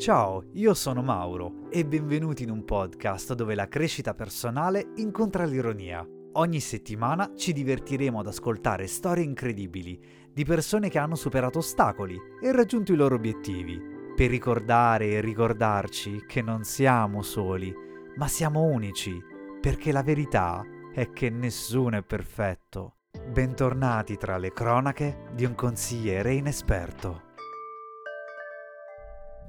Ciao, io sono Mauro e benvenuti in un podcast dove la crescita personale incontra l'ironia. Ogni settimana ci divertiremo ad ascoltare storie incredibili di persone che hanno superato ostacoli e raggiunto i loro obiettivi, per ricordare e ricordarci che non siamo soli, ma siamo unici, perché la verità è che nessuno è perfetto. Bentornati tra le cronache di un consigliere inesperto.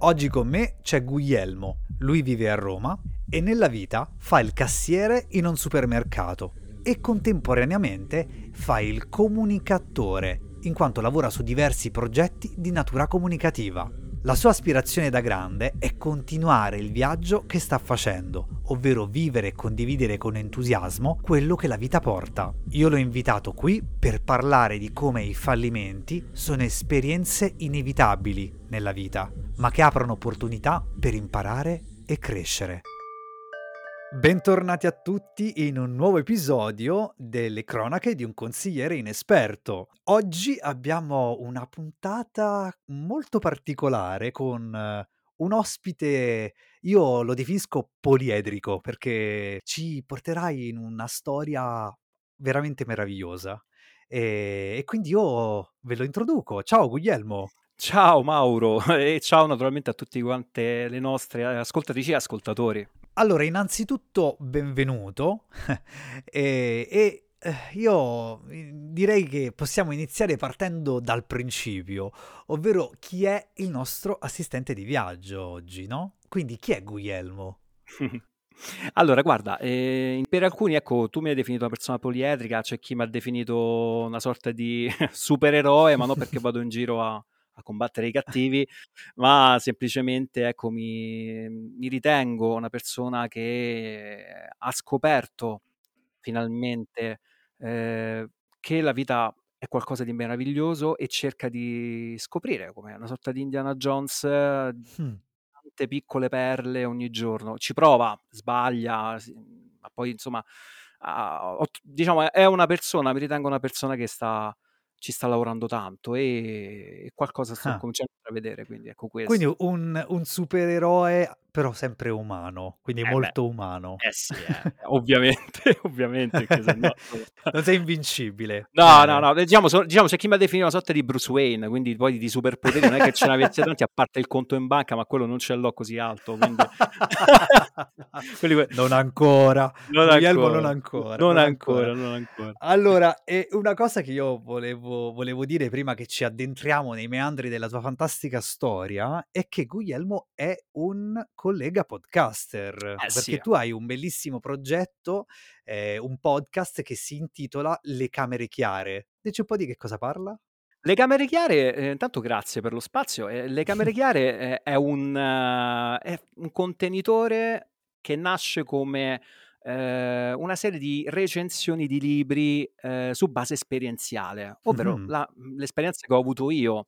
Oggi con me c'è Guglielmo, lui vive a Roma e nella vita fa il cassiere in un supermercato e contemporaneamente fa il comunicatore, in quanto lavora su diversi progetti di natura comunicativa. La sua aspirazione da grande è continuare il viaggio che sta facendo, ovvero vivere e condividere con entusiasmo quello che la vita porta. Io l'ho invitato qui per parlare di come i fallimenti sono esperienze inevitabili nella vita, ma che aprono opportunità per imparare e crescere. Bentornati a tutti in un nuovo episodio delle cronache di un consigliere inesperto. Oggi abbiamo una puntata molto particolare con eh, un ospite, io lo definisco poliedrico perché ci porterai in una storia veramente meravigliosa. E, e quindi io ve lo introduco. Ciao Guglielmo. Ciao Mauro e ciao naturalmente a tutti quante le nostre ascoltatrici e ascoltatori. Allora, innanzitutto benvenuto e, e eh, io direi che possiamo iniziare partendo dal principio, ovvero chi è il nostro assistente di viaggio oggi, no? Quindi chi è Guglielmo? Allora, guarda, eh, per alcuni, ecco, tu mi hai definito una persona poliedrica, c'è chi mi ha definito una sorta di supereroe, ma non perché vado in giro a, a combattere i cattivi, ma semplicemente ecco, mi, mi ritengo una persona che ha scoperto finalmente eh, che la vita è qualcosa di meraviglioso e cerca di scoprire come una sorta di Indiana Jones hmm. tante piccole perle ogni giorno. Ci prova, sbaglia, ma poi insomma, uh, diciamo, è una persona, mi ritengo una persona che sta ci sta lavorando tanto e, qualcosa sto ah. cominciando a vedere, quindi ecco questo. Quindi un, un supereroe però sempre umano, quindi eh molto beh. umano. Eh sì, eh, ovviamente, ovviamente. No, non sei invincibile. No, eh. no, no, diciamo, so, diciamo, c'è chi mi ha definito una sorta di Bruce Wayne, quindi poi di superpoteri non è che ce ne avesse tanti, a parte il conto in banca, ma quello non ce l'ho così alto, quindi... Quelli... Non ancora. Non ancora. non ancora. Non, non ancora, ancora, non ancora. Allora, una cosa che io volevo, volevo dire prima che ci addentriamo nei meandri della tua fantastica storia è che Guglielmo è un collega podcaster, eh, perché sì. tu hai un bellissimo progetto, eh, un podcast che si intitola Le Camere Chiare. Dici un po' di che cosa parla? Le camere chiare, eh, intanto grazie per lo spazio. Eh, le camere chiare eh, è, un, uh, è, un, contenitore che nasce come uh, una serie di recensioni di libri uh, su base esperienziale, ovvero mm-hmm. la, l'esperienza che ho avuto io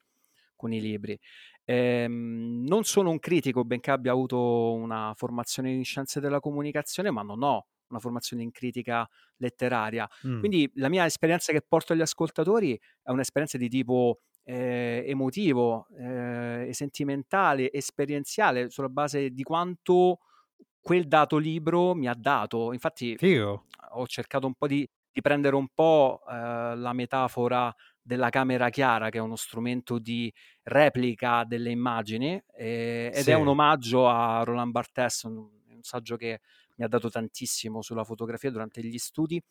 con i libri. Ehm, non sono un critico, benché abbia avuto una formazione in scienze della comunicazione, ma non ho una formazione in critica letteraria. Mm. Quindi la mia esperienza che porto agli ascoltatori è un'esperienza di tipo eh, emotivo, eh, sentimentale, esperienziale, sulla base di quanto quel dato libro mi ha dato. Infatti Figo. ho cercato un po' di, di prendere un po' eh, la metafora della camera chiara, che è uno strumento di replica delle immagini, eh, ed sì. è un omaggio a Roland Barthes, un, un, saggio che mi ha dato tantissimo sulla fotografia durante gli studi,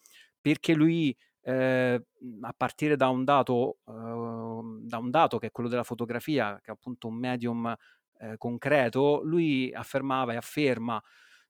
perché lui, eh, a partire da un, dato, eh, da un dato che è quello della fotografia, che è appunto un medium eh, concreto, lui affermava e afferma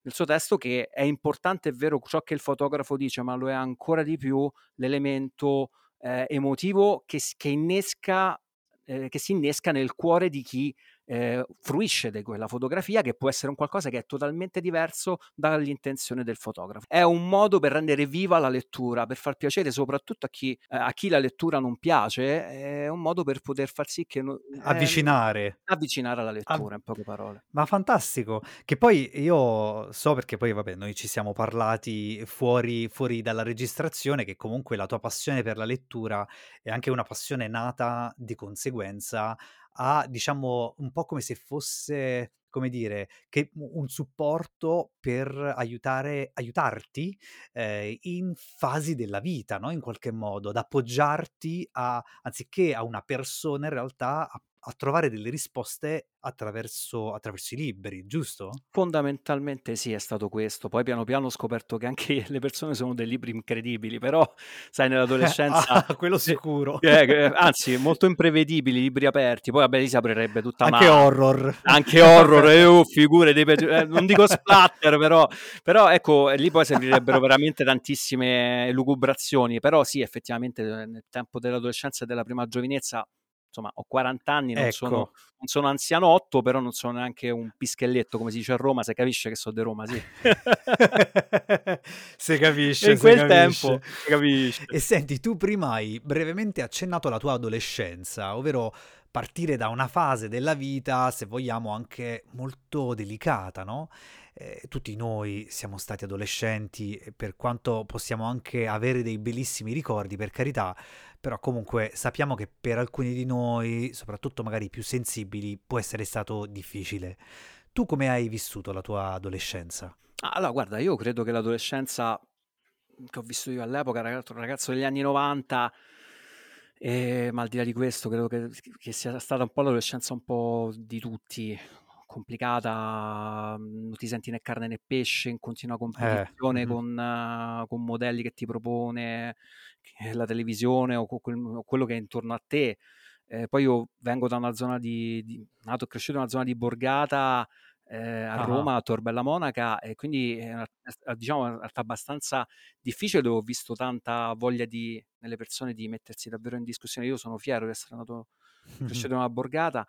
nel suo testo che è importante, è vero ciò che il fotografo dice, ma lo è ancora di più l'elemento eh, emotivo che, che innesca eh, che si innesca nel cuore di chi eh, fruisce di quella fotografia che può essere un qualcosa che è totalmente diverso dall'intenzione del fotografo. È un modo per rendere viva la lettura, per far piacere soprattutto a chi, eh, a chi la lettura non piace, è un modo per poter far sì che... No, avvicinare. avvicinare alla lettura, Av- in poche parole. Ma fantastico, che poi io so perché poi vabbè noi ci siamo parlati fuori, fuori dalla registrazione che comunque la tua passione per la lettura è anche una passione nata di conseguenza a, diciamo, un po' come se fosse come dire, che un supporto per aiutare aiutarti, ehm, in fasi della vita, no, in qualche modo, ad appoggiarti a anziché a una persona in realtà a trovare delle risposte attraverso attraverso i libri, giusto? Fondamentalmente sì, è stato questo. Poi piano piano ho scoperto che anche le persone sono dei libri incredibili, però sai nell'adolescenza Ah, quello sicuro. eh, che anzi molto imprevedibili, libri aperti. Poi vabbè lì si aprirebbe tutta Anche una horror. anche horror, eh, oh, figure dei peggiori eh, non dico splatter però però ecco, lì poi servirebbero veramente tantissime elucubrazioni, però sì, effettivamente nel tempo dell'adolescenza e della prima giovinezza insomma, ho 40 anni, non, sono, Ecco. non sono anzianotto, però non sono neanche un pischelletto, come si dice a Roma, se capisce che sono di Roma, sì. Se capisce, in se quel capisce. tempo, si capisce. E senti, tu prima hai brevemente accennato alla tua adolescenza, ovvero partire da una fase della vita, se vogliamo, anche molto delicata, no? Eh, tutti noi siamo stati adolescenti, per quanto possiamo anche avere dei bellissimi ricordi, per carità, però comunque sappiamo che per alcuni di noi, soprattutto magari più sensibili, può essere stato difficile. Tu come hai vissuto la tua adolescenza? Ah, Allora, guarda, io credo che l'adolescenza che ho vissuto io all'epoca, ragazzo, ragazzo degli anni 90, e, ma al di là di questo, credo che, che sia stata un po' l'adolescenza un po' di tutti, complicata, mm, non ti senti né carne né pesce, in continua Eh, competizione mhm. con, eh, con modelli che ti propone che- la televisione o, o quello che è intorno a te. Eh, poi io vengo da una zona di, di- nato e cresciuto in una zona di borgata eh, a Ah, Roma, a Tor Bella Monaca, e quindi è una, è, diciamo, una realtà abbastanza difficile dove ho visto tanta voglia di, nelle persone di mettersi davvero in discussione. Io sono fiero di essere nato mhm. cresciuto in una borgata,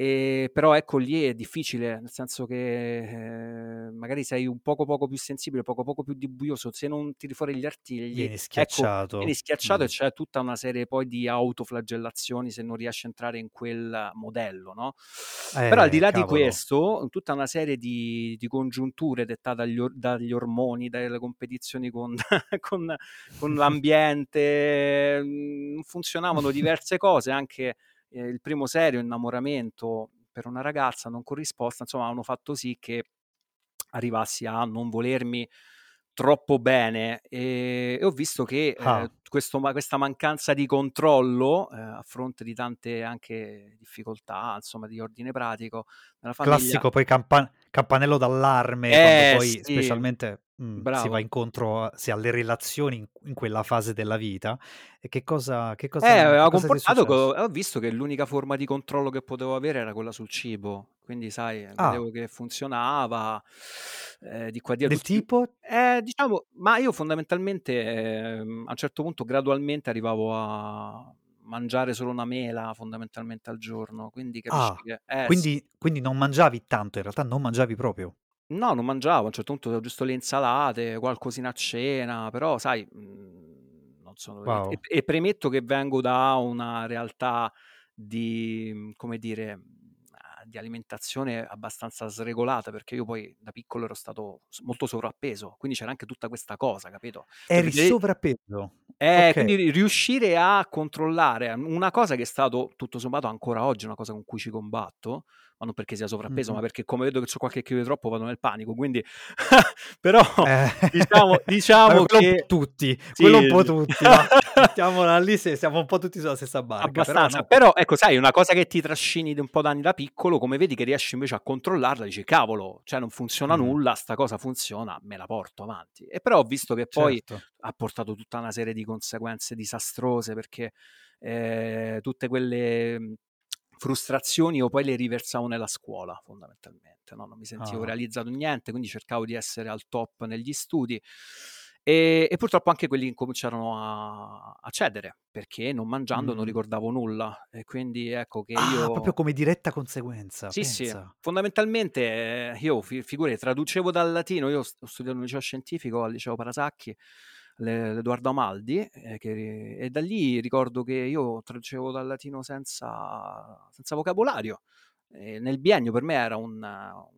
e, però ecco lì è difficile, nel senso che eh, magari sei un poco poco più sensibile, poco poco più dibbioso, se non tiri fuori gli artigli, Vieni ecco, schiacciato. vieni schiacciato Mm. e c'è tutta una serie poi di autoflagellazioni se non riesci a entrare in quel modello, no? Però al di Eh, là di cavolo. questo, tutta una serie di, di congiunture dettate dagli, or- dagli ormoni, dalle competizioni con, con- con l'ambiente, mm, funzionavano diverse cose, anche eh, il primo serio innamoramento per una ragazza non corrisposta, insomma, hanno fatto sì che arrivassi a non volermi troppo bene e, e ho visto che eh, Ah, questo ma- questa mancanza di controllo eh, a fronte di tante anche difficoltà, insomma, di ordine pratico nella famiglia. classico poi campa- campanello d'allarme Eh poi sì, specialmente mm, si va incontro a- sì, alle relazioni in, in quella fase della vita. E che cosa, che Eh, cosa, che aveva cosa comportato che ho, ho visto che l'unica forma di controllo che potevo avere era quella sul cibo, quindi sai, Ah, vedevo che funzionava eh, di qua di del tipo? Eh, diciamo, ma io fondamentalmente ehm, a un certo punto gradualmente arrivavo a mangiare solo una mela fondamentalmente al giorno, quindi Ah, che eh sì. quindi, quindi non mangiavi tanto, in realtà non mangiavi proprio. No, non mangiavo, a un certo punto giusto le insalate, qualcosina a cena, però sai, mhmm, non sono e Wow. e e premetto che vengo da una realtà di, mhmm, come dire, di alimentazione abbastanza sregolata, perché io poi da piccolo ero stato molto sovrappeso, quindi c'era anche tutta questa cosa, capito? Cioè Eri vede sovrappeso. eh, Ok. quindi ri riuscire a controllare un una cosa che è stato tutto sommato ancora oggi una cosa con cui ci combatto, ma non perché sia sovrappeso, ma Mhm. perché come vedo che c'ho qualche chilo di troppo vado nel panico, quindi però Eh, diciamo diciamo che tutti, sì, quello un po' tutti. Mettiamola lì se siamo un po' tutti sulla stessa barca, però abbastanza. no. Però ecco, sai, una cosa che ti trascini un po' d'anni da piccolo, come vedi che riesci invece a controllarla, dici cavolo, cioè non funziona Mhm. nulla, sta cosa funziona, me la porto avanti. E però ho visto che poi Certo. ha portato tutta una serie di conseguenze disastrose perché eh, tutte quelle mh, frustrazioni io poi le riversavo nella scuola fondamentalmente, no? non mi sentivo Ah. realizzato niente, quindi cercavo di essere al top negli studi e, e purtroppo anche quelli incominciarono a, a cedere perché non mangiando non Mm. ricordavo nulla e quindi ecco che Ah, proprio io... come diretta conseguenza, Sì, sì, pensa. fondamentalmente eh, io fi- figure traducevo dal latino, io ho studiato al liceo scientifico al liceo Parasacchi, l'Edoardo Amaldi, eh, che- e da lì ricordo che io traducevo dal latino senza, senza vocabolario. E nel biennio per me era un,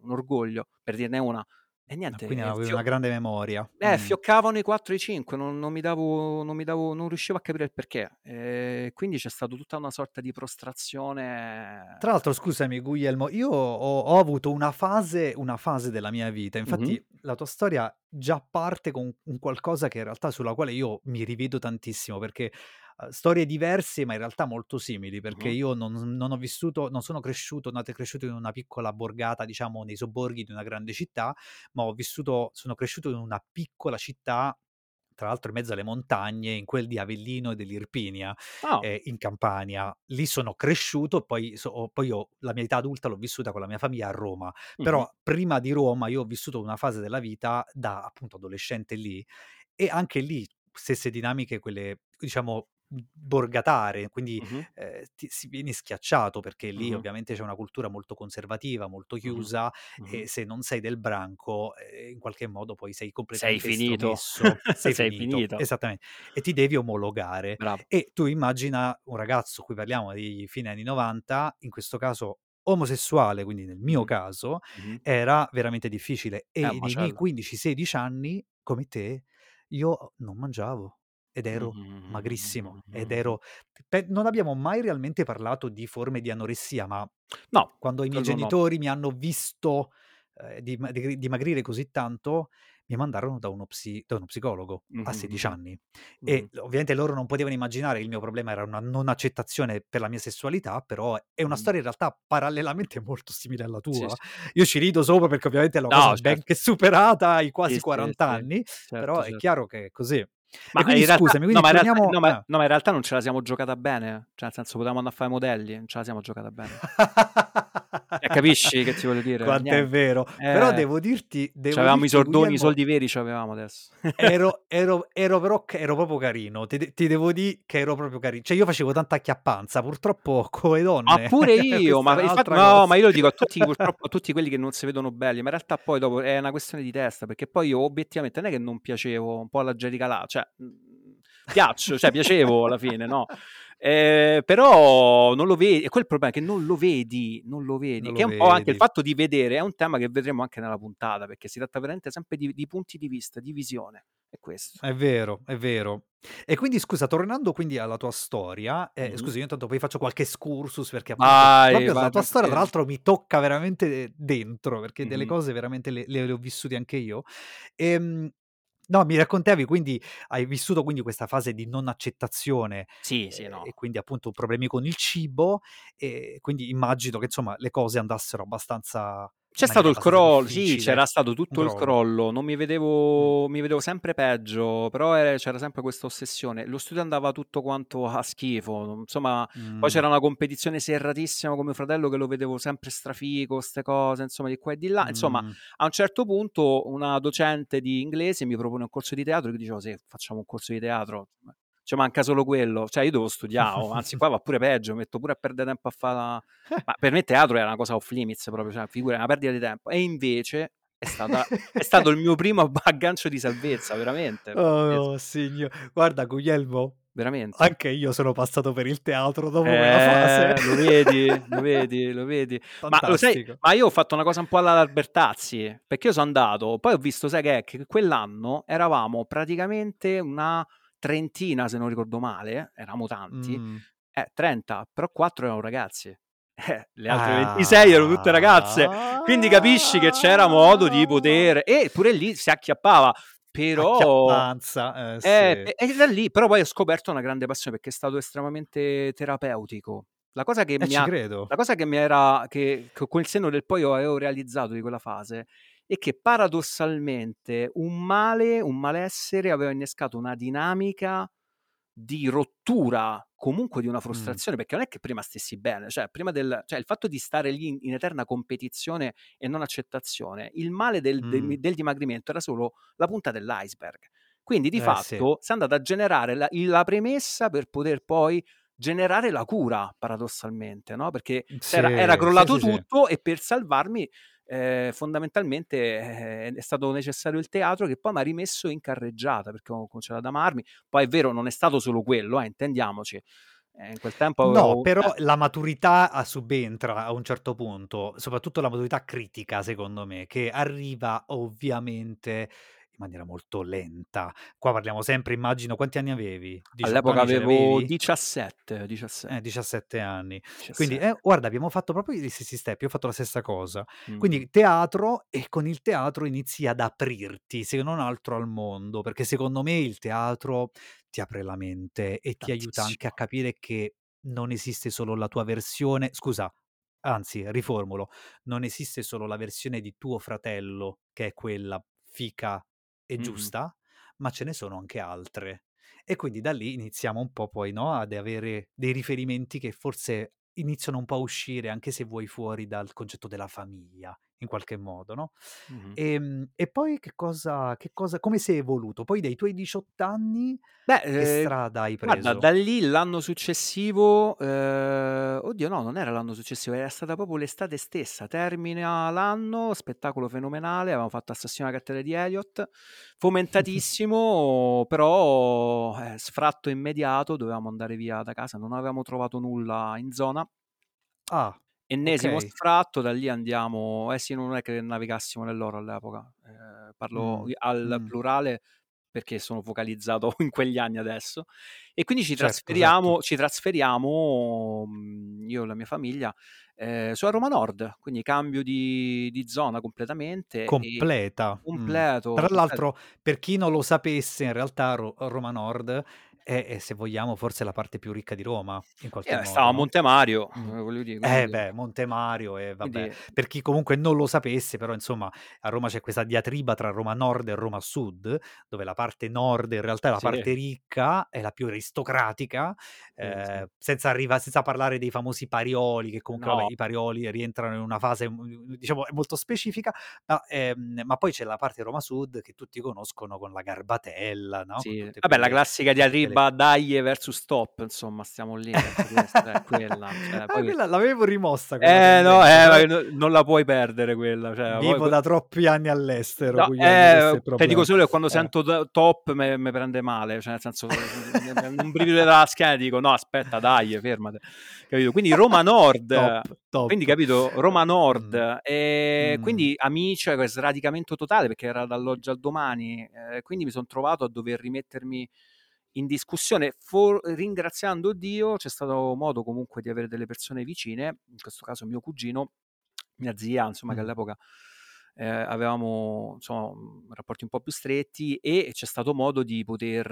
un orgoglio, per dirne una, e niente, quindi avevi fio- una grande memoria. eh, Mm. fioccavano i 4 e i 5, non, non mi davo, non mi davo, non riuscivo a capire il perché. Eh, quindi c'è stata tutta una sorta di prostrazione. Tra l'altro, scusami, Guglielmo, io ho, ho avuto una fase, una fase della mia vita. Infatti, Mhm. la tua storia già parte con un qualcosa che in realtà sulla quale io mi rivedo tantissimo, perché storie diverse, ma in realtà molto simili, perché Mhm. io non, non ho vissuto, non sono cresciuto, nato e cresciuto in una piccola borgata, diciamo, nei sobborghi di una grande città, ma ho vissuto, sono cresciuto in una piccola città. Tra l'altro in mezzo alle montagne, in quel di Avellino e dell'Irpinia, Ah, eh, in Campania. Lì sono cresciuto, poi, so- poi ho- la mia età adulta l'ho vissuta con la mia famiglia a Roma. mhm. Però prima di Roma io ho vissuto una fase della vita da appunto adolescente lì e anche lì stesse dinamiche, quelle diciamo borgatare, quindi Mhm. eh, ti, si vieni schiacciato perché lì Mhm. ovviamente c'è una cultura molto conservativa, molto chiusa Mhm. e se non sei del branco eh, in qualche modo poi sei Sei completamente finito. estromesso, sei, Sei finito, finito. esattamente, e ti devi omologare. Bravo. E tu immagina un ragazzo, qui parliamo di fine anni 90, in questo caso omosessuale, quindi nel mio caso, era veramente difficile. Un E nei miei macello. 15-16 anni, come te, io non mangiavo ed ero magrissimo ed ero... pe- non abbiamo mai realmente parlato di forme di anoressia, ma No, quando i miei quello no. genitori mi hanno visto eh, dima- digri- dimagrire così tanto, mi mandarono da uno, psi- da uno psicologo a Mhm, 16 mhm, anni. mhm. E ovviamente loro non potevano immaginare, il mio problema era una non accettazione per la mia sessualità, però è una storia in realtà parallelamente molto simile alla Sì, tua. sì. Io ci rido sopra perché ovviamente è una No, certo. ben che superata ai quasi Sì, sì, 40 sì. anni, Certo, però è certo. chiaro che è così. Ma quindi in realtà, scusami, no, quindi ma in realtà, no, ma, ah. no, ma in realtà non ce la siamo giocata bene. Cioè, nel senso, potevamo andare a fare modelli, non ce la siamo giocata bene. Eh, capisci che ti voglio dire? Quanto è Niente. vero. Però Eh, devo dirti, devo C'avevamo i dirti, soldoni, i soldi veri ce l'avevamo adesso. ero, ero, ero però ero proprio carino. Ti, ti devo dire che ero proprio carino. Cioè, io facevo tanta acchiappanza, purtroppo come Ma donne. pure io, ma è infatti, no, ma io lo dico a tutti, purtroppo, a tutti quelli che non si vedono belli, ma in realtà poi dopo è una questione di testa, perché poi io obiettivamente non è che non piacevo un po' alla Jerica là, cioè mh, piaccio, cioè piacevo alla fine, no? Eh, però non lo vedi, e quel problema è che non lo vedi, non lo vedi, Non che è lo un po' anche il vedi. fatto di vedere, è un tema che vedremo anche nella puntata, perché si tratta veramente sempre di, di punti di vista, di visione, è questo. È vero, è vero. E quindi scusa, tornando quindi alla tua storia, eh, Mhm. scusa, io intanto poi faccio qualche excursus perché appunto Vai, proprio la vai tua storia tra l'altro mi tocca veramente dentro perché delle Mhm. cose veramente le, le ho vissute anche io. Ehm, no, mi raccontavi quindi, hai vissuto quindi questa fase di non accettazione Sì, sì, eh, no. e quindi appunto problemi con il cibo e quindi immagino che insomma le cose andassero abbastanza C'è stato il crollo, sì, c'era stato tutto il crollo. non mi Mm. vedevo, mi vedevo sempre peggio, però era- c'era sempre questa ossessione. Lo studio andava tutto quanto a schifo, insomma, poi Mm. c'era una competizione serratissima con mio fratello che lo vedevo sempre strafico, queste cose, insomma, di qua e di là. Insomma, Mm. a un certo punto una docente di inglese mi propone un corso di teatro, io dicevo, sì, facciamo un corso di teatro. Ci manca solo quello, cioè io devo studiare, o anzi qua va pure peggio, metto pure a perdere tempo a fare la... Ma per me teatro era una cosa off limits proprio, cioè figura, una perdita di tempo. E invece è, stata, è stato il mio primo aggancio di salvezza, veramente. Oh, signor. Guarda, Guglielmo, Veramente. anche io sono passato per il teatro dopo quella fase. Eh, lo vedi, lo vedi, lo vedi. Ma lo sai, ma io ho fatto una cosa un po' alla Albertazzi, perché io sono andato, poi ho visto, sai che, è, che quell'anno eravamo praticamente una trentina, se non ricordo male, eravamo tanti, Mm. eh, 30, però 4 erano ragazzi. Eh, le altre 26 erano tutte ragazze. Quindi capisci che c'era modo di poter... E pure lì si acchiappava. Però... Eh, Eh, sì. e e da lì, però poi ho scoperto una grande passione perché è stato estremamente terapeutico. La cosa che Eh, mi ha, credo. la cosa che mi era, che, che con il senno del poi avevo realizzato di quella fase è che paradossalmente un male, un malessere aveva innescato una dinamica di rottura comunque di una Mm. frustrazione perché non è che prima stessi bene cioè prima del cioè il fatto di stare lì in, in eterna competizione e non accettazione il male del, Mm. del dimagrimento era solo la punta dell'iceberg quindi di Eh, fatto sì. si è andata a generare la, la premessa per poter poi generare la cura paradossalmente no? perché Sì, era, era crollato sì. tutto e per salvarmi eh, fondamentalmente eh, è stato necessario il teatro che poi mi ha rimesso in carreggiata perché ho cominciato ad amarmi poi è vero non è stato solo quello eh, intendiamoci Eh, in quel tempo No, avevo però eh. la maturità a subentra a un certo punto, soprattutto la maturità critica secondo me, che arriva ovviamente maniera molto lenta. Qua parliamo sempre immagino quanti anni avevi? 18 All'epoca anni avevo avevi? 17, 17. Eh, 17 anni. Quindi 17. eh, guarda abbiamo fatto proprio gli stessi step, io ho fatto la stessa cosa. Mh-mh. Quindi teatro e con il teatro inizi ad aprirti, se non altro al mondo, perché secondo me il teatro ti apre la mente e ti aiuta anche a Tantissimo. capire che non esiste solo la tua versione scusa, anzi riformulo, non esiste solo la versione di tuo fratello che è quella fica e Mh-mh. giusta, ma ce ne sono anche altre. E quindi da lì iniziamo un po' poi, no, ad avere dei riferimenti che forse iniziano un po' a uscire, anche se vuoi fuori dal concetto della famiglia, in qualche modo, no? Mh-mh. Ehm, e poi che cosa che cosa come sei evoluto? Poi dai tuoi 18 anni Beh, che ehm, strada hai guarda da preso? lì l'anno successivo ehm, oddio no, non era l'anno successivo, era stata proprio l'estate stessa. Termina l'anno, spettacolo fenomenale, avevamo fatto Assassino alla cattedrale di Elliott, fomentatissimo, però, eh, sfratto immediato, dovevamo andare via da casa, non avevamo trovato nulla in zona. Ah, Ennesimo okay. sfratto, da lì andiamo eh sì, non è che navigassimo nell'oro all'epoca, ehm, parlo Mh, al mh. plurale perché sono focalizzato in quegli anni adesso. E quindi ci Certo, certo. trasferiamo ci trasferiamo, mhmm, io e la mia famiglia, ehm, su a Roma Nord, quindi cambio di di zona completamente Completa, mh. completo, Tra comple l'altro, per chi non lo sapesse, in realtà Ro Roma Nord è è se vogliamo forse la parte più ricca di Roma, in qualche Eh, stava modo, a no? Monte Mario, Mh. eh, voglio dire, Eh beh, Monte Mario e vabbè. quindi Per chi comunque non lo sapesse, però insomma a Roma c'è questa diatriba tra Roma Nord e Roma Sud, dove la parte nord in realtà è la Sì. parte ricca, è la più aristocratica, Sì, sì. senza arriva senza parlare dei famosi Parioli, che comunque vabbè No. i Parioli rientrano in una fase, mhmm, diciamo molto specifica, ma ehm, ma poi c'è la parte Roma Sud che tutti conoscono con la Garbatella, no, Sì, vabbè la classica diatriba Daje versus Top, insomma, stiamo lì, questa è quella, cioè Ah, poi quella l'avevo rimossa quella Eh no, eh, no non la puoi perdere quella, cioè poi vivo que da troppi anni all'estero, No, eh, te dico solo che quando Eh. sento t Top me me prende male, cioè nel senso, un brivido dalla schiena dico: "No aspetta Daje, fermate." Capito? Quindi Roma Top, Nord, quindi top. capito, Roma. Nord, ehm, Mh. quindi amici, cioè sradicamento totale perché era dall'oggi al domani, ehm, quindi mi son trovato a dover rimettermi in discussione. For ringraziando Dio c'è stato modo comunque di avere delle persone vicine, in questo caso mio cugino, mia zia, insomma, che Mh. all'epoca, ehm, avevamo insomma, rapporti un po' più stretti e c'è stato modo di poter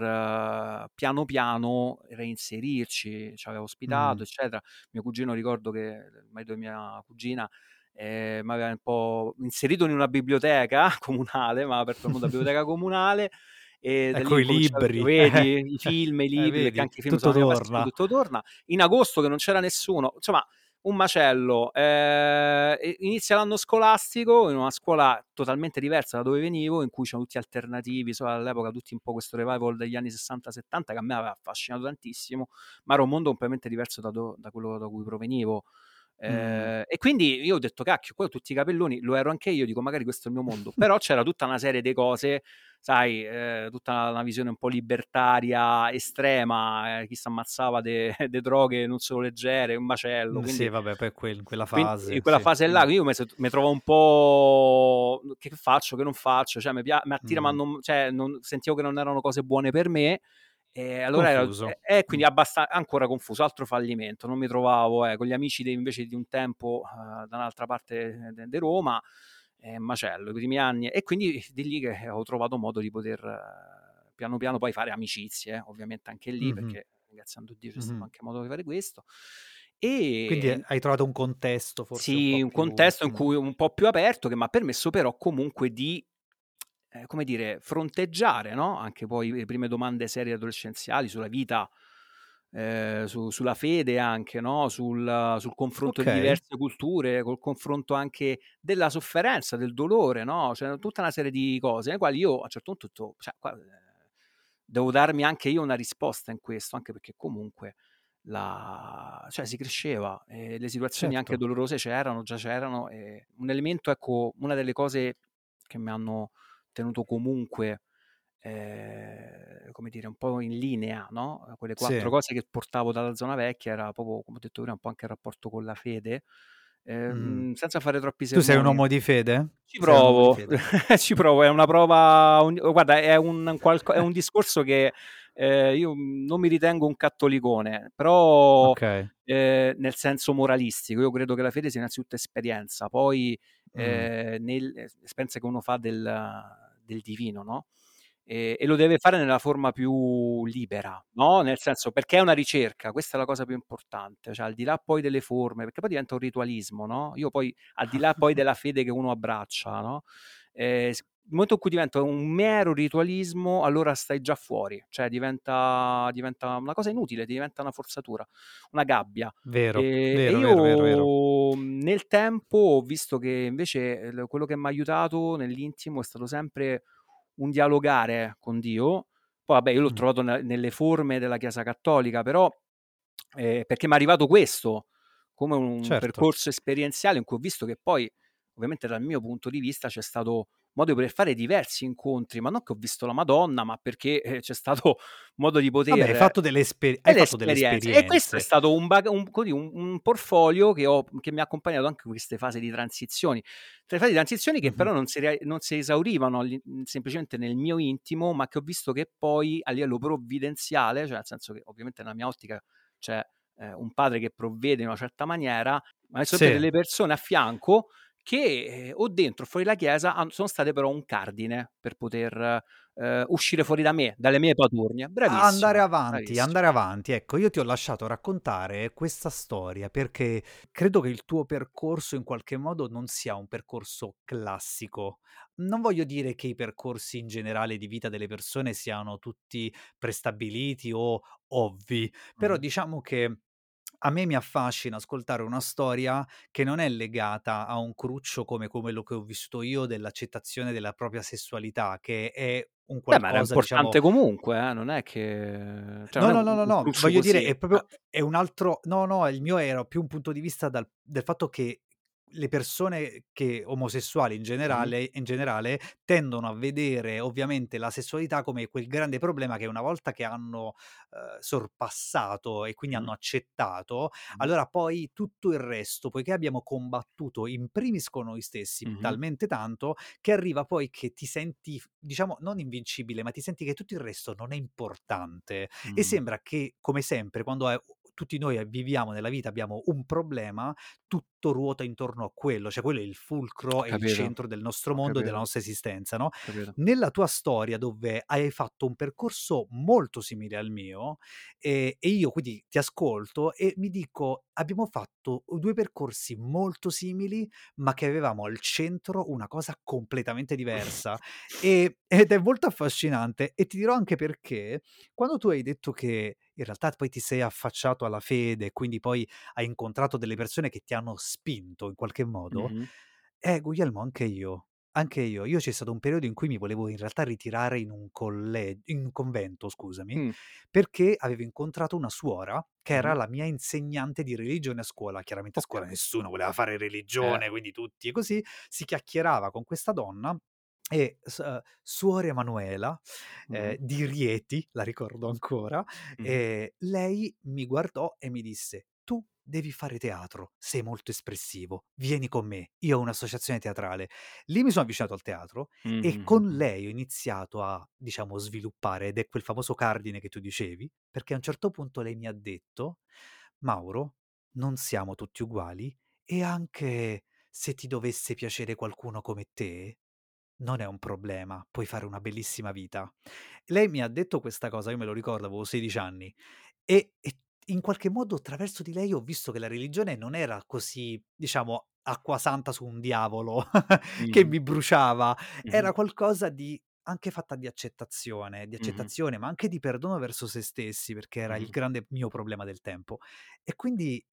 piano piano reinserirci. Ci aveva ospitato, Mh. eccetera. Mio cugino ricordo che il marito di mia cugina, ehm, m'aveva un po' inserito in una biblioteca comunale, m'ha aperto il mondo della biblioteca comunale e Ecco i libri, eh, vedi, i film, i eh libri, perché vedi, anche i film tutto sono torna. tutto torna. In agosto che non c'era nessuno, insomma un macello. Ehm, e inizia l'anno scolastico in una scuola totalmente diversa da dove venivo, in cui c'erano tutti alternativi, so all'epoca tutti un po' questo revival degli anni '60, '70 che a me aveva affascinato tantissimo, ma era un mondo completamente diverso da do da quello da cui provenivo. Ehm, e quindi io ho detto: "Cacchio, qua ho tutti i capelloni", lo ero anche io, dico: "Magari questo è il mio mondo". Però c'era tutta una serie di cose, sai, ehm, tutta una visione un po' libertaria estrema, ehm, chi s'ammazzava de de droghe non solo leggere, un macello, sì quindi vabbè, poi quel in quella quindi in fase, quella sì. fase là, io mi trovavo un po' che faccio, che non faccio, cioè mi pia mi attira ma Mh. non cioè non sentivo che non erano cose buone per me, e allora Confuso. e e quindi Mh. abbasta ancora confuso, altro fallimento. Non mi trovavo, eh, con gli amici de invece di un tempo, uhm, da un'altra parte de de Roma, ehm, macello, i primi anni. E quindi di lì che ho trovato modo di poter piano piano poi fare amicizie, eh, ovviamente anche lì, Mh-mh. perché ringraziando Dio c'è stato Mh-mh. anche modo di fare questo. Quindi E hai trovato un contesto forse un Sì, un più contesto in mh. cui un po' più aperto, che m'ha permesso però comunque di, ehm, come dire, fronteggiare, no, anche poi le prime domande serie adolescenziali sulla vita, ehm, su sulla fede anche, no, sul sul confronto di Okay. diverse culture, col confronto anche della sofferenza, del dolore, no, c'era tutta una serie di cose, alle quali io a un certo punto "Cioè qua, devo darmi anche io una risposta in questo", anche perché comunque la cioè si cresceva e le situazioni anche Certo. dolorose c'erano, già c'erano, e un elemento ecco, una delle cose che mi hanno tenuto comunque ehm, come dire, un po' in linea, no, quelle quattro Sì. cose che portavo dalla zona vecchia era proprio, come ho detto prima, un po' anche il rapporto con la fede, Mh-mh. ehm, senza fare troppi Tu sei un sermoni. uomo di fede? Ci provo, fede? ci provo, è una prova un guarda è un è un discorso che, ehm, io, mhmm, non mi ritengo un cattolicone, però, Okay. ehm, nel senso moralistico. Io credo che la fede sia innanzitutto esperienza, poi, ehm, nel esperienza che uno fa del del divino, no, e e lo deve fare nella forma più libera, no, nel senso perché è una ricerca, questa è la cosa più importante, cioè al di là poi delle forme, perché poi diventa un ritualismo, no, io poi al di là poi della fede che uno abbraccia, no, ehm, il momento in cui diventa un mero ritualismo, allora stai già fuori, cioè diventa diventa una cosa inutile, diventa una forzatura, una gabbia. Vero, e vero, vero, vero, vero. io, mhmm, nel tempo ho visto che invece l quello che m'ha aiutato nell'intimo è stato sempre un dialogare con Dio. Poi vabbè io l'ho Mh. trovato ne nelle forme della Chiesa cattolica, però, ehm, perché m'è arrivato questo, come un Certo. percorso esperienziale in cui ho visto che poi, ovviamente dal mio punto di vista, c'è stato modo per fare diversi incontri, ma non che ho visto la Madonna, ma perché, eh, c'è stato modo di Vabbè, hai poter fatto delle espe hai fatto delle esperienze. E questo è stato un baga un un un portfolio che ho che mi ha accompagnato anche in queste fasi di transizioni. 3 fasi di transizioni che Mh-mh. però non si non si esaurivano semplicemente nel mio intimo, ma che ho visto che poi a livello provvidenziale, cioè nel senso che ovviamente nella mia ottica c'è, ehm, un padre che provvede in una certa maniera, ma sempre Sì. delle persone a fianco che, ehm, o dentro o fuori la chiesa han sono state però un cardine per poter, ehm, uscire fuori da me, dalle mie paturnie. A andare Bravissimo, avanti, bravissimo. andare avanti. Ecco, io ti ho lasciato raccontare questa storia perché credo che il tuo percorso in qualche modo non sia un percorso classico. Non voglio dire che i percorsi in generale di vita delle persone siano tutti prestabiliti o ovvi, però Mh-mh. diciamo che a me mi affascina ascoltare una storia che non è legata a un cruccio come quello che ho vissuto io dell'accettazione della propria sessualità, che è un Beh, ma era qualcosa diciamo importante comunque, eh, non è che cioè No, no, no, no, no, voglio dire così, è eh. proprio è un altro no, no, il mio era più un punto di vista dal del fatto che le persone che omosessuali in generale in generale tendono a vedere ovviamente la sessualità come quel grande problema che una volta che hanno, uhm, sorpassato e quindi hanno accettato, allora poi tutto il resto, poiché abbiamo combattuto in primis con noi stessi Mh-mh. talmente tanto, che arriva poi che ti senti diciamo non invincibile, ma ti senti che tutto il resto non è importante e Mh-mh. sembra che, come sempre, quando, ehm, tutti noi, ehm, viviamo nella vita, abbiamo un problema, tutto ruota intorno a quello, cioè quello è il fulcro, è il centro del nostro mondo e della nostra esistenza, no, nella tua storia dove hai fatto un percorso molto simile al mio, ehm, e io quindi ti ascolto e mi dico: "Abbiamo fatto 2 percorsi molto simili, ma che avevamo al centro una cosa completamente diversa." Ehm, ed è molto affascinante e ti dirò anche perché, quando tu hai detto che in realtà poi ti sei affacciato alla fede e quindi poi hai incontrato delle persone che ti hanno spinto in qualche modo, Mh-mh. eh, Guglielmo anche io, anche io. Io c'è stato un periodo in cui mi volevo in realtà ritirare in un colle in un convento, scusami, Mh. perché avevo incontrato una suora che era Mh-mh. la mia insegnante di religione a scuola. Chiaramente a scuola nessuno voleva fare Eh. religione, quindi tutti così, si chiacchierava con questa donna e s uhm, suor Emanuela, Mh-mh. di Rieti, la ricordo ancora, Mh-mh. ehm, lei mi guardò e mi disse: "Tu devi fare teatro, sei molto espressivo, vieni con me, io ho un'associazione teatrale." Lì mi sono avvicinato al teatro e con lei ho iniziato a, diciamo, sviluppare ed è quel famoso cardine che tu dicevi, perché a un certo punto lei mi ha detto: "Mauro, non siamo tutti uguali e anche se ti dovesse piacere qualcuno come te, non è un problema, puoi fare una bellissima vita." Lei mi ha detto questa cosa, io me lo ricordo, avevo 16 anni e e in qualche modo attraverso di lei ho visto che la religione non era così, diciamo, acquasanta su un diavolo che Mh-mh. mi bruciava, Mh-mh. era qualcosa di anche fatta di accettazione, di accettazione, ma anche di perdono verso se stessi, perché era il Mh-mh. grande mio problema del tempo. E quindi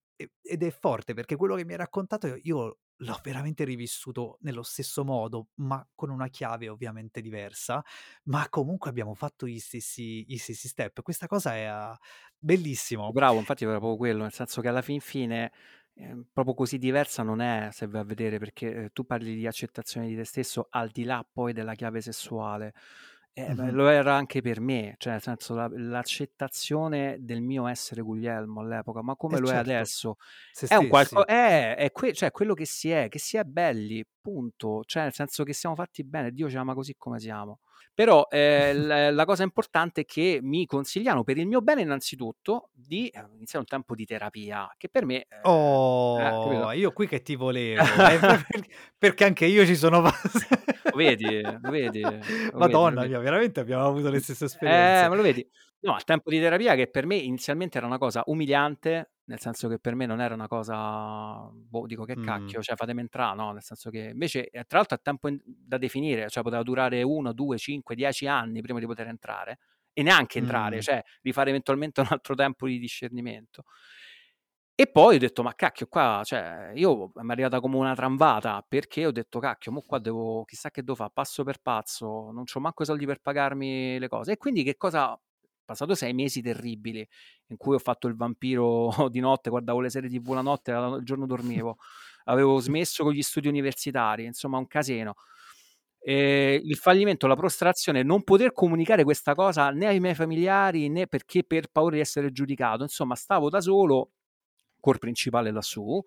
ed è forte perché quello che mi hai raccontato io l'ho veramente rivissuto nello stesso modo, ma con una chiave ovviamente diversa, ma comunque abbiamo fatto gli stessi gli stessi step. Questa cosa è a bellissimo. Bravo, infatti era proprio quello, nel senso che alla fin fine, ehm, proprio così diversa non è, se vai a vedere, perché, ehm, tu parli di accettazione di te stesso al di là poi della chiave sessuale. Eh, mm-hmm. Lo era anche per me, cioè nel senso la, l'accettazione del mio essere Guglielmo all'epoca, ma come eh lo certo. è adesso, Se è un qualcosa, è, è que- cioè quello che si è, che si è belli, punto, cioè nel senso che siamo fatti bene, Dio ci ama così come siamo. Però eh, la, la, cosa importante è che mi consigliano per il mio bene innanzitutto di eh, iniziare un tempo di terapia, che per me... Eh, oh, io qui che ti volevo, perché anche io ci sono... lo vedi, lo vedi. Lo Madonna vedi, mia, veramente abbiamo avuto le stesse esperienze. Eh, ma lo vedi? No, il tempo di terapia che per me inizialmente era una cosa umiliante, nel senso che per me non era una cosa, boh, dico che cacchio, cioè fatemi entrare, no? Nel senso che invece, tra l'altro, è tempo in- da definire, cioè poteva durare uno, due, cinque, dieci anni prima di poter entrare e neanche entrare, Mm. cioè rifare eventualmente un altro tempo di discernimento. E poi ho detto, ma cacchio, qua, cioè, io mi è arrivata come una tramvata, perché ho detto, cacchio, mo qua devo, chissà che devo fare, passo per pazzo, non ho manco i soldi per pagarmi le cose. E quindi che cosa passato sei mesi terribili in cui ho fatto il vampiro di notte, guardavo le serie tv la notte, il giorno dormivo, avevo smesso con gli studi universitari, insomma un casino. E il fallimento, la prostrazione, non poter comunicare questa cosa né ai miei familiari né perché per paura di essere giudicato, insomma stavo da solo, col principale lassù,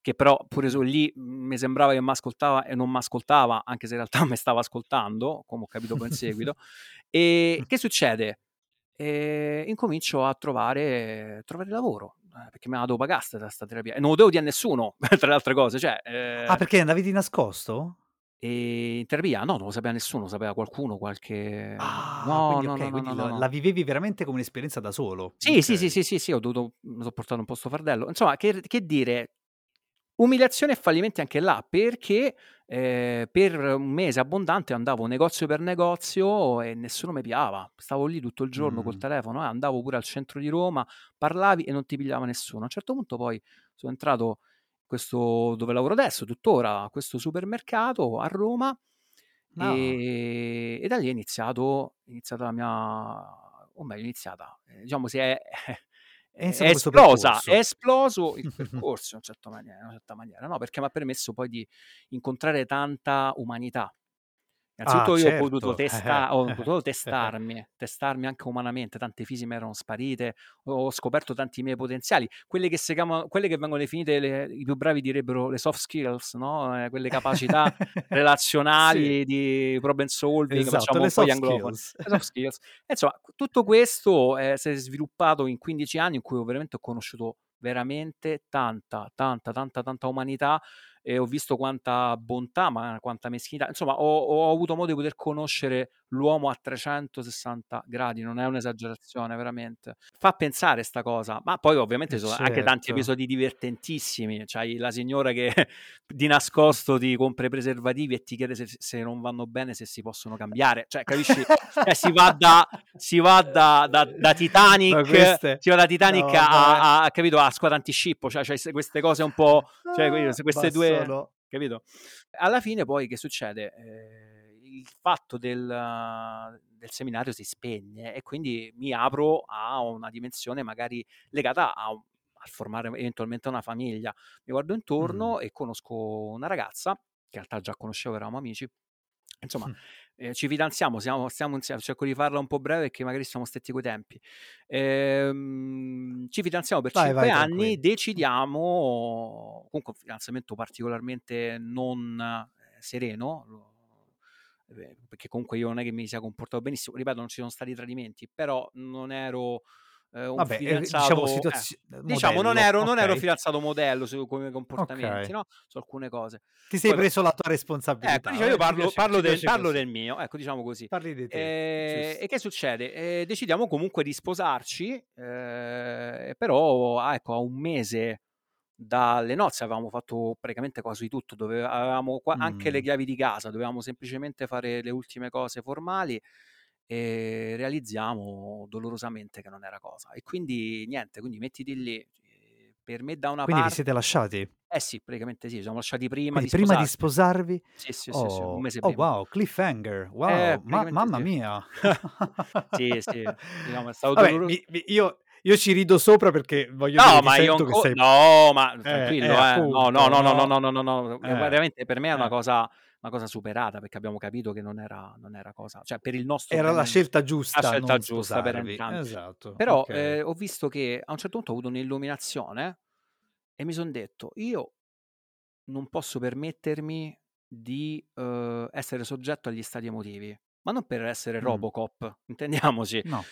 che però pure su lì mi sembrava che mi ascoltava e non mi ascoltava, anche se in realtà mi stava ascoltando, come ho capito poi in seguito. e che succede? E incomincio a trovare, trovare lavoro eh, perché me la devo pagare questa terapia e non lo devo dire a nessuno tra le altre cose cioè, eh, ah perché andavi di nascosto? E in terapia no, non lo sapeva nessuno, lo sapeva qualcuno, qualche... Ah, no, quindi, no, okay, no, quindi no, la, la, vivevi veramente come un'esperienza da solo? Sì, okay. sì, sì, sì, sì, sì, ho dovuto sopportare un po' sto fardello. Insomma, che, che dire, Umiliazione e fallimenti anche là, perché eh, per un mese abbondante andavo negozio per negozio e nessuno mi piava. Stavo lì tutto il giorno mm. col telefono, eh, andavo pure al centro di Roma, parlavi e non ti pigliava nessuno. A un certo punto poi sono entrato questo dove lavoro adesso, tuttora, questo supermercato a Roma no. e, e, da lì è iniziato, è iniziata la mia, o meglio, è iniziata, eh, diciamo si è è, esplosa, è esploso il percorso in una certa maniera, in una certa maniera no? perché mi ha permesso poi di incontrare tanta umanità Innanzitutto ah, io certo. ho potuto, testa- ho potuto testarmi, testarmi anche umanamente, tante fisi mi erano sparite, ho scoperto tanti miei potenziali, quelle che, chiamano, quelle che vengono definite, le, i più bravi direbbero le soft skills, no? eh, quelle capacità relazionali sì. di problem solving, esatto, facciamo un po' gli anglofoni. Le soft skills. insomma, tutto questo eh, si è sviluppato in 15 anni in cui ho veramente ho conosciuto veramente tanta, tanta, tanta, tanta umanità ho visto quanta bontà, ma quanta meschinità. Insomma, ho, ho, avuto modo di poter conoscere l'uomo a 360 gradi, non è un'esagerazione, veramente. Fa pensare sta cosa, ma poi ovviamente ci sono certo. anche tanti certo. episodi divertentissimi. C'hai la signora che di nascosto ti compra i preservativi e ti chiede se, se, non vanno bene, se si possono cambiare. Cioè, capisci? cioè, si va da, si va da, da, da Titanic, queste... si va da Titanic no, a, a, capito, a squadra antiscippo, cioè, cioè queste cose un po', cioè queste due capito? Alla fine poi che succede? Eh, il fatto del, del, seminario si spegne e quindi mi apro a una dimensione magari legata a, a formare eventualmente una famiglia. Mi guardo intorno mm. e conosco una ragazza, che in realtà già conoscevo, eravamo amici, Insomma, mm. eh, ci fidanziamo, siamo, stiamo insieme, cerco di farla un po' breve perché magari siamo stretti coi tempi. Ehm, ci fidanziamo per vai, 5 vai, anni, tranquillo. decidiamo, comunque un fidanzamento particolarmente non eh, sereno, eh, perché comunque io non è che mi sia comportato benissimo, ripeto, non ci sono stati tradimenti, però non ero eh, un Vabbè, fidanzato diciamo, situazio- eh, diciamo non, ero, non ero fidanzato modello su come comportamenti okay. no? su alcune cose. Ti sei Poi, preso la tua responsabilità ecco, diciamo, io parlo, piace, parlo, del, parlo del, mio ecco diciamo così. Parli di te eh, e che succede? Eh, decidiamo comunque di sposarci eh, però ah, ecco a un mese dalle nozze avevamo fatto praticamente quasi tutto, dove avevamo qua, mm. anche le chiavi di casa, dovevamo semplicemente fare le ultime cose formali e realizziamo dolorosamente che non era cosa. E quindi niente, quindi mettiti lì. Eh, per me da una quindi parte... vi siete lasciati? Eh sì, praticamente sì, ci siamo lasciati prima quindi di prima di sposarvi? Sì, sì, oh, sì, sì, un mese oh, prima. Oh wow, cliffhanger, wow, eh, Ma- mamma sì. mia. sì, sì, diciamo, è stato Vabbè, doloroso. Mi, mi, io io ci rido sopra perché voglio no, dire ma io anco... sei... no, ma tranquillo, eh, eh, appunto, no, no, no, no, no, no, no, no, no. Eh. veramente per me è una cosa una cosa superata perché abbiamo capito che non era, non era cosa, cioè per il nostro... Era la scelta giusta. La scelta giusta per entrambi. Esatto. Però okay. eh, ho visto che a un certo punto ho avuto un'illuminazione e mi sono detto, io non posso permettermi di uh, essere soggetto agli stati emotivi, ma non per essere mm. Robocop, intendiamoci. No.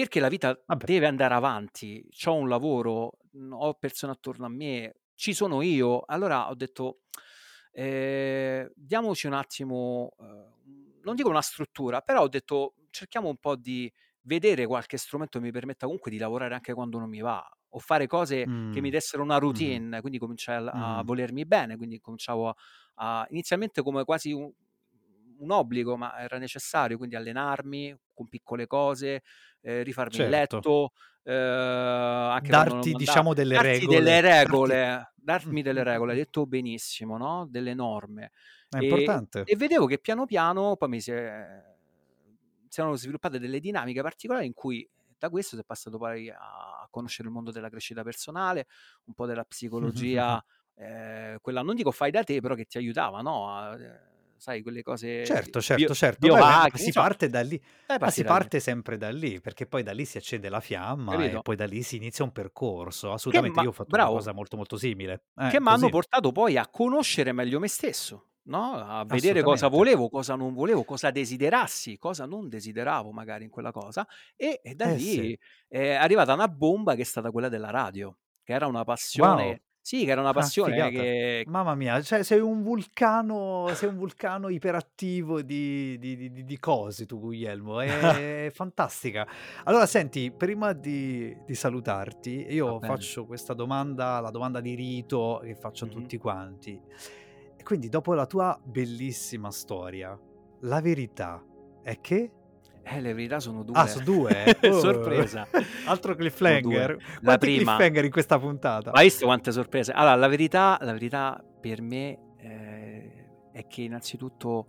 Perché la vita Vabbè. deve andare avanti, ho un lavoro, ho persone attorno a me, ci sono io. Allora ho detto, eh, diamoci un attimo, eh, non dico una struttura, però ho detto, cerchiamo un po' di vedere qualche strumento che mi permetta comunque di lavorare anche quando non mi va o fare cose mm. che mi dessero una routine, mm. quindi cominciai a, a, volermi bene, quindi cominciavo a, a inizialmente come quasi un, un, obbligo, ma era necessario, quindi allenarmi con piccole cose, eh, rifarmi certo. il letto, eh, anche darti diciamo delle darti regole, delle regole darti... darmi delle regole, hai detto benissimo, no? delle norme. È e, importante. E vedevo che piano piano poi mi si, è, si erano sviluppate delle dinamiche particolari in cui da questo si è passato poi a conoscere il mondo della crescita personale, un po' della psicologia, eh, quella non dico fai da te, però che ti aiutava, no? A, eh, sai, quelle cose... Certo, certo, bio, certo. Bio Beh, si parte da lì, eh, ma si da parte lì. sempre da lì, perché poi da lì si accende la fiamma Capito? e poi da lì si inizia un percorso. Assolutamente, ma- io ho fatto bravo, una cosa molto molto simile. Eh, che mi hanno portato poi a conoscere meglio me stesso no? a vedere cosa volevo, cosa non volevo, cosa desiderassi, cosa non desideravo magari in quella cosa e, e da eh, lì sì. è arrivata una bomba che è stata quella della radio, che era una passione. Wow. Sì, che era una passione ah, che... Mamma mia, cioè sei un vulcano, sei un vulcano iperattivo di, di, di, di cose tu Guglielmo, è fantastica. Allora senti, prima di, salutarti, io faccio questa domanda, la domanda di rito che faccio mm-hmm. a tutti quanti. Quindi dopo la tua bellissima storia, la verità è che... Eh, le verità sono due. Ah, sono due? Oh. Sorpresa. Altro cliffhanger. La prima... cliffhanger in questa puntata? Hai visto quante sorprese? Allora, la verità, la verità per me eh, è che innanzitutto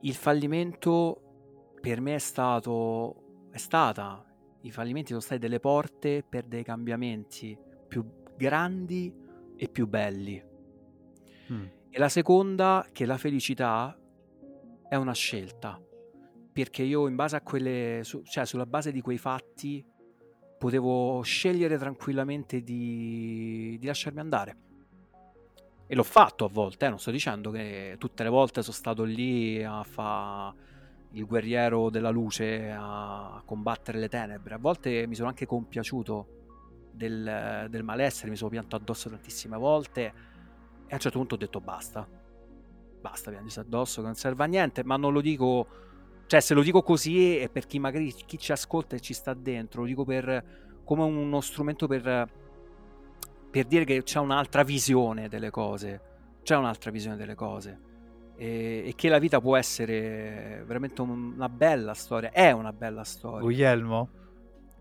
il fallimento per me è stato... è stata... I fallimenti sono stati delle porte per dei cambiamenti più grandi e più belli. Mm. E la seconda, che la felicità è una scelta, perché io in base a quelle, su, cioè sulla base di quei fatti, potevo scegliere tranquillamente di, di lasciarmi andare. E l'ho fatto a volte, eh, non sto dicendo che tutte le volte sono stato lì a fare il guerriero della luce, a combattere le tenebre. A volte mi sono anche compiaciuto del, del malessere, mi sono pianto addosso tantissime volte e a un certo punto ho detto basta. Basta, piangersi addosso, che non serve a niente, ma non lo dico... Cioè, se lo dico così è per chi magari chi ci ascolta e ci sta dentro, lo dico per, come uno strumento per, per dire che c'è un'altra visione delle cose. C'è un'altra visione delle cose. E, e, che la vita può essere veramente una bella storia. È una bella storia. Guglielmo,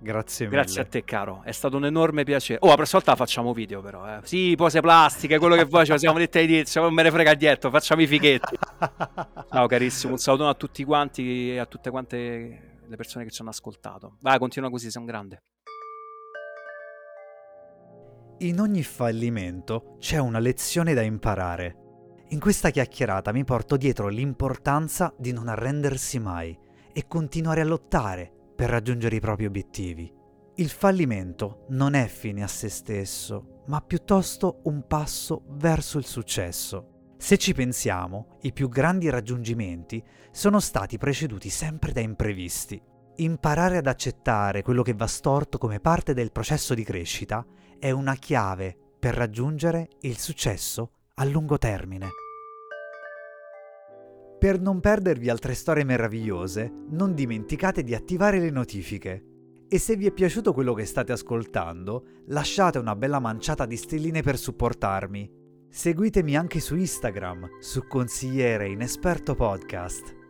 Grazie mille. Grazie a te, caro. È stato un enorme piacere. Oh, la prossima volta facciamo video, però. Eh. Sì, pose plastiche, quello che vuoi, lo siamo detti all'inizio. Non me ne frega dietro, facciamo i fighetti. Ciao, carissimo. Un saluto a tutti quanti e a tutte quante le persone che ci hanno ascoltato. Vai, continua così, sei un grande. In ogni fallimento c'è una lezione da imparare. In questa chiacchierata mi porto dietro l'importanza di non arrendersi mai e continuare a lottare per raggiungere i propri obiettivi. Il fallimento non è fine a se stesso, ma piuttosto un passo verso il successo. Se ci pensiamo, i più grandi raggiungimenti sono stati preceduti sempre da imprevisti. Imparare ad accettare quello che va storto come parte del processo di crescita è una chiave per raggiungere il successo a lungo termine. Per non perdervi altre storie meravigliose, non dimenticate di attivare le notifiche. E se vi è piaciuto quello che state ascoltando, lasciate una bella manciata di stelline per supportarmi. Seguitemi anche su Instagram, su Consigliere Inesperto Podcast.